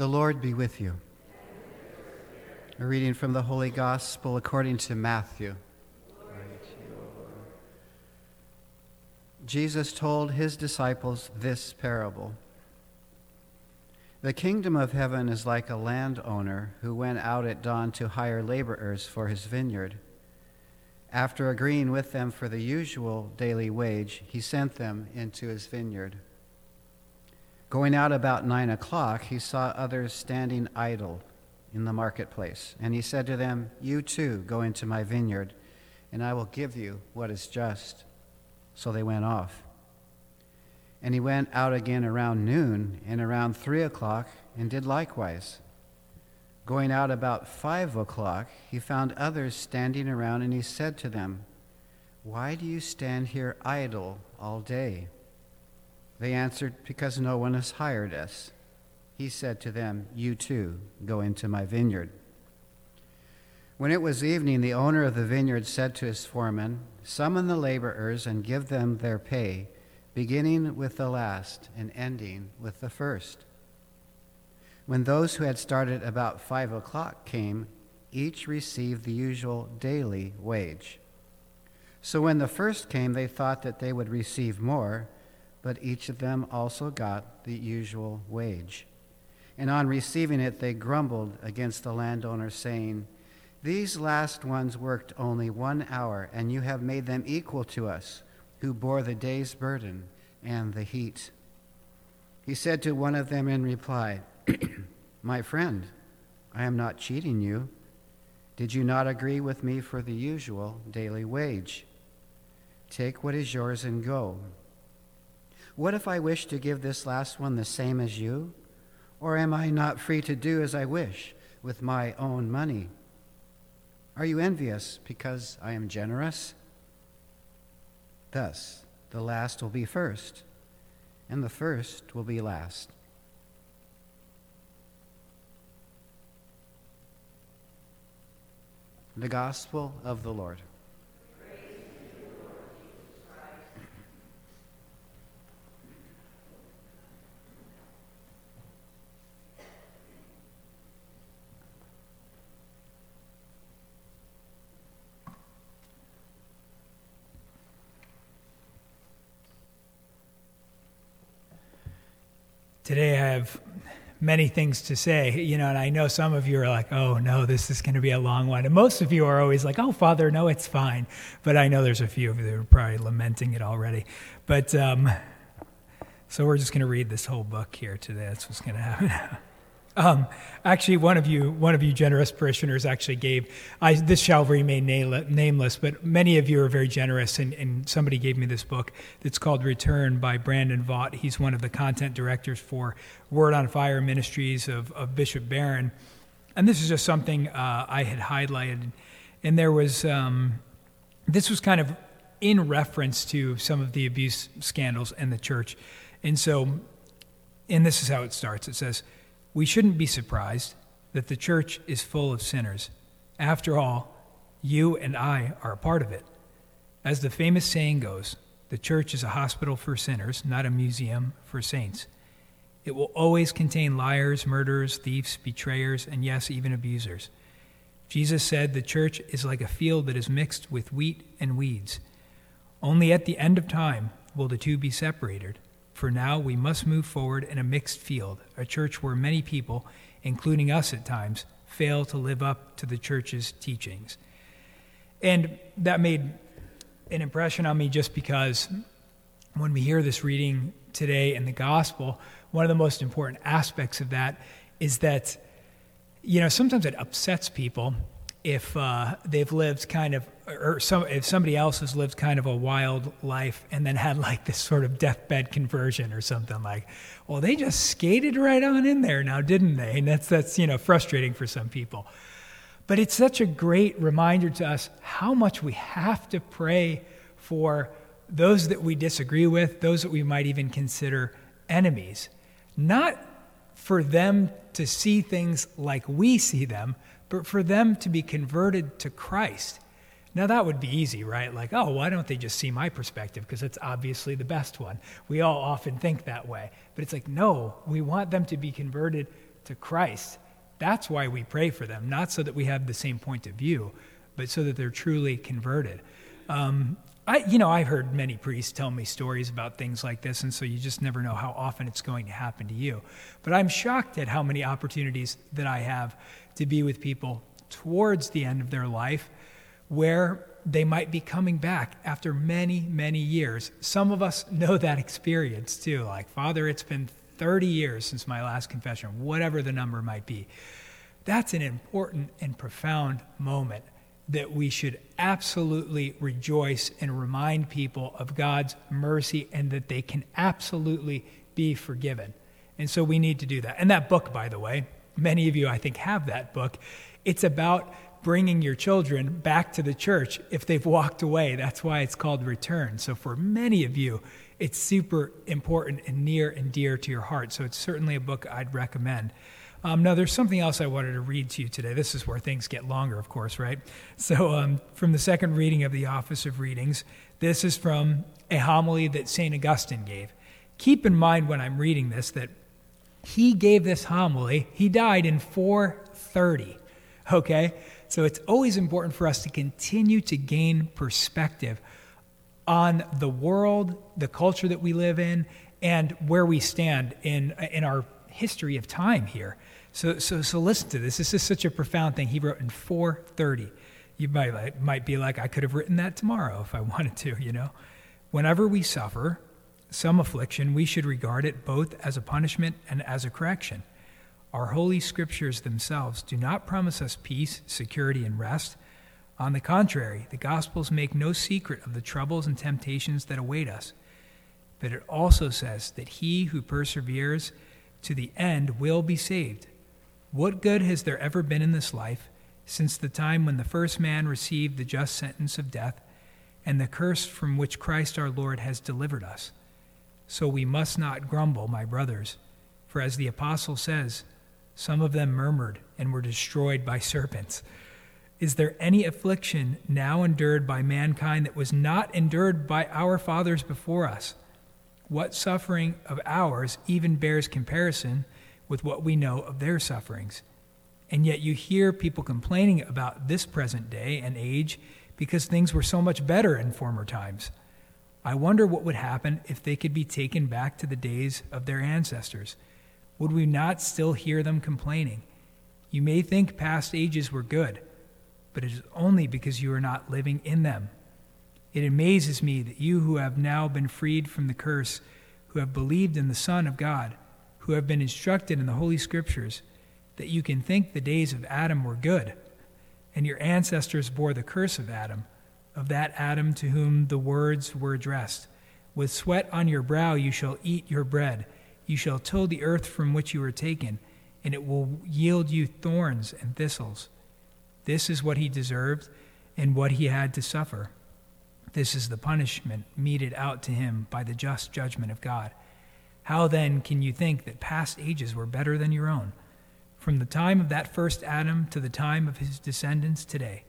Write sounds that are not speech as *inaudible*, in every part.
The Lord be with you. A reading from the Holy Gospel according to Matthew. Jesus told his disciples this parable The kingdom of heaven is like a landowner who went out at dawn to hire laborers for his vineyard. After agreeing with them for the usual daily wage, he sent them into his vineyard. Going out about nine o'clock, he saw others standing idle in the marketplace. And he said to them, You too go into my vineyard, and I will give you what is just. So they went off. And he went out again around noon and around three o'clock and did likewise. Going out about five o'clock, he found others standing around, and he said to them, Why do you stand here idle all day? They answered, Because no one has hired us. He said to them, You too go into my vineyard. When it was evening, the owner of the vineyard said to his foreman, Summon the laborers and give them their pay, beginning with the last and ending with the first. When those who had started about five o'clock came, each received the usual daily wage. So when the first came, they thought that they would receive more but each of them also got the usual wage. And on receiving it, they grumbled against the landowner, saying, These last ones worked only one hour, and you have made them equal to us, who bore the day's burden and the heat. He said to one of them in reply, *clears throat* My friend, I am not cheating you. Did you not agree with me for the usual daily wage? Take what is yours and go. What if I wish to give this last one the same as you? Or am I not free to do as I wish with my own money? Are you envious because I am generous? Thus, the last will be first, and the first will be last. The Gospel of the Lord. Today I have many things to say, you know, and I know some of you are like, oh no, this is going to be a long one. And most of you are always like, oh, Father, no, it's fine. But I know there's a few of you that are probably lamenting it already. But um, so we're just going to read this whole book here today. That's what's going to happen. *laughs* Um, actually, one of you, one of you generous parishioners, actually gave. I, this shall remain nameless, but many of you are very generous, and, and somebody gave me this book that's called "Return" by Brandon Vogt. He's one of the content directors for Word on Fire Ministries of, of Bishop Barron, and this is just something uh, I had highlighted, and there was um, this was kind of in reference to some of the abuse scandals in the church, and so, and this is how it starts. It says. We shouldn't be surprised that the church is full of sinners. After all, you and I are a part of it. As the famous saying goes, the church is a hospital for sinners, not a museum for saints. It will always contain liars, murderers, thieves, betrayers, and yes, even abusers. Jesus said the church is like a field that is mixed with wheat and weeds. Only at the end of time will the two be separated. For now, we must move forward in a mixed field, a church where many people, including us at times, fail to live up to the church's teachings. And that made an impression on me just because when we hear this reading today in the gospel, one of the most important aspects of that is that, you know, sometimes it upsets people if uh, they've lived kind of, or some, if somebody else has lived kind of a wild life and then had like this sort of deathbed conversion or something like, well, they just skated right on in there now, didn't they? And that's, that's you know, frustrating for some people. But it's such a great reminder to us how much we have to pray for those that we disagree with, those that we might even consider enemies. Not for them to see things like we see them, but for them to be converted to Christ. Now, that would be easy, right? Like, oh, why don't they just see my perspective? Because it's obviously the best one. We all often think that way. But it's like, no, we want them to be converted to Christ. That's why we pray for them, not so that we have the same point of view, but so that they're truly converted. Um, I, you know, I've heard many priests tell me stories about things like this, and so you just never know how often it's going to happen to you. But I'm shocked at how many opportunities that I have to be with people towards the end of their life where they might be coming back after many, many years. Some of us know that experience too. Like, Father, it's been 30 years since my last confession, whatever the number might be. That's an important and profound moment that we should absolutely rejoice and remind people of God's mercy and that they can absolutely be forgiven. And so we need to do that. And that book, by the way, many of you, I think, have that book. It's about bringing your children back to the church if they've walked away. That's why it's called Return. So for many of you, it's super important and near and dear to your heart. So it's certainly a book I'd recommend. Um, now, there's something else I wanted to read to you today. This is where things get longer, of course, right? So, um, from the second reading of the Office of Readings, this is from a homily that St. Augustine gave. Keep in mind when I'm reading this that he gave this homily, he died in 430, okay? So, it's always important for us to continue to gain perspective on the world, the culture that we live in, and where we stand in, in our history of time here. So, so, so listen to this. This is such a profound thing. He wrote in 430. You might, might be like, I could have written that tomorrow if I wanted to, you know. Whenever we suffer some affliction, we should regard it both as a punishment and as a correction. Our holy scriptures themselves do not promise us peace, security, and rest. On the contrary, the Gospels make no secret of the troubles and temptations that await us. But it also says that he who perseveres to the end will be saved. What good has there ever been in this life since the time when the first man received the just sentence of death and the curse from which Christ our Lord has delivered us? So we must not grumble, my brothers, for as the apostle says, some of them murmured and were destroyed by serpents. Is there any affliction now endured by mankind that was not endured by our fathers before us? What suffering of ours even bears comparison? with what we know of their sufferings. And yet you hear people complaining about this present day and age because things were so much better in former times. I wonder what would happen if they could be taken back to the days of their ancestors. Would we not still hear them complaining? You may think past ages were good, but it is only because you are not living in them. It amazes me that you who have now been freed from the curse, who have believed in the Son of God, who have been instructed in the Holy Scriptures that you can think the days of Adam were good, and your ancestors bore the curse of Adam, of that Adam to whom the words were addressed. With sweat on your brow you shall eat your bread. You shall till the earth from which you were taken, and it will yield you thorns and thistles. This is what he deserved and what he had to suffer. This is the punishment meted out to him by the just judgment of God. How then can you think that past ages were better than your own? From the time of that first Adam to the time of his descendants today,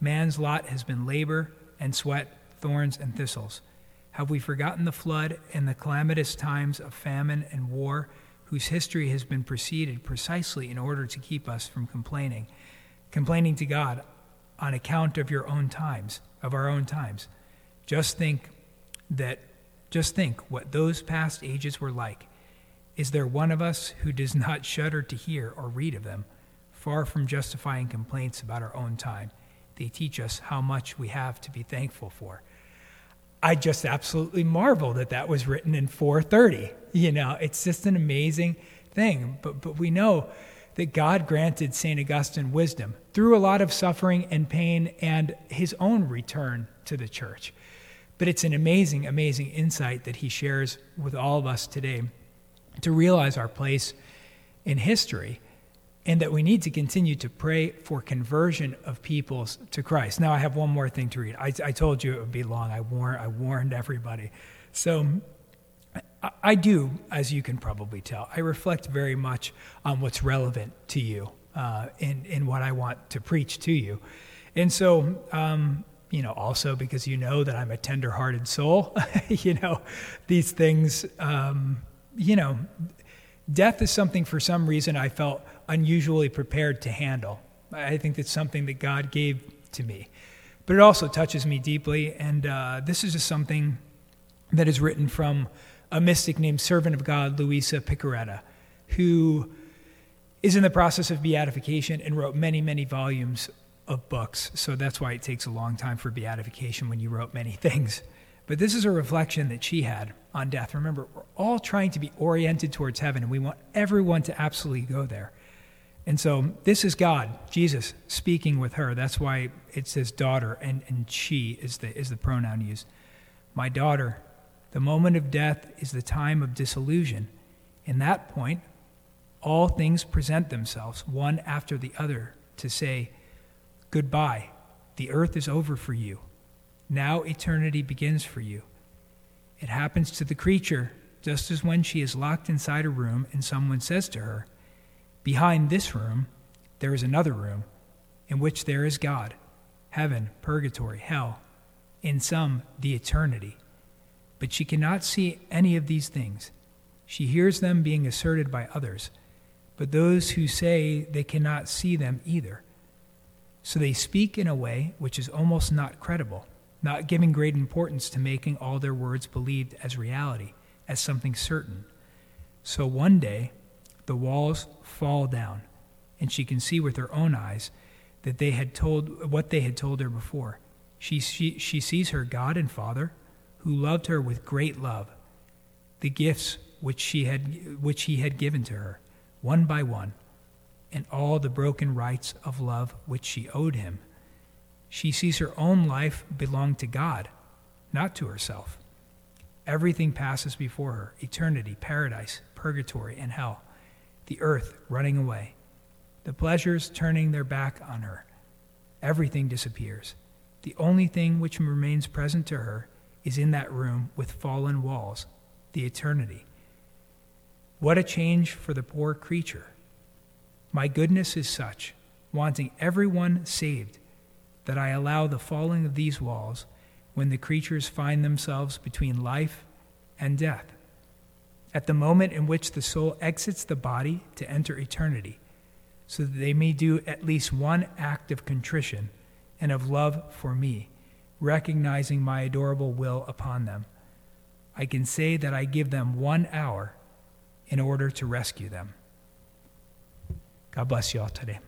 man's lot has been labor and sweat, thorns and thistles. Have we forgotten the flood and the calamitous times of famine and war, whose history has been preceded precisely in order to keep us from complaining, complaining to God on account of your own times, of our own times? Just think that just think what those past ages were like. Is there one of us who does not shudder to hear or read of them? Far from justifying complaints about our own time, they teach us how much we have to be thankful for. I just absolutely marvel that that was written in 430. You know, it's just an amazing thing. But, but we know that God granted St. Augustine wisdom through a lot of suffering and pain and his own return to the church. But it's an amazing, amazing insight that he shares with all of us today to realize our place in history and that we need to continue to pray for conversion of peoples to Christ. Now, I have one more thing to read. I, I told you it would be long. I, warn, I warned everybody. So, I, I do, as you can probably tell, I reflect very much on what's relevant to you uh, in, what I want to preach to you. And so, um, you know, also because you know that I'm a tender-hearted soul. *laughs* you know, these things, um, you know, death is something for some reason I felt unusually prepared to handle. I think that's something that God gave to me. But it also touches me deeply, and uh, this is just something that is written from a mystic named Servant of God, Luisa Piccarreta, who is in the process of beatification and wrote many, many volumes of books. So that's why it takes a long time for beatification when you wrote many *laughs* things. But this is a reflection that she had on death. Remember, we're all trying to be oriented towards heaven, and we want everyone to absolutely go there. And so this is God, Jesus, speaking with her. That's why it says daughter, and, and she is the, is the pronoun used. My daughter, the moment of death is the time of disillusion. In that point, all things present themselves, one after the other, to say, Goodbye. The earth is over for you. Now eternity begins for you. It happens to the creature just as when she is locked inside a room and someone says to her, Behind this room, there is another room in which there is God, heaven, purgatory, hell, in some, the eternity. But she cannot see any of these things. She hears them being asserted by others, but those who say they cannot see them either. So they speak in a way which is almost not credible not giving great importance to making all their words believed as reality, as something certain. So one day, the walls fall down, and she can see with her own eyes that they had told what they had told her before. She, she, she sees her God and Father, who loved her with great love, the gifts which, she had, which he had given to her, one by one, and all the broken rights of love which she owed him. She sees her own life belong to God, not to herself. Everything passes before her. Eternity, paradise, purgatory, and hell, the earth running away, the pleasures turning their back on her. Everything disappears. The only thing which remains present to her is in that room with fallen walls, the eternity. What a change for the poor creature! My goodness is such, wanting everyone saved that I allow the falling of these walls when the creatures find themselves between life and death. At the moment in which the soul exits the body to enter eternity, so that they may do at least one act of contrition and of love for me, recognizing my adorable will upon them. I can say that I give them one hour in order to rescue them. God bless you all today.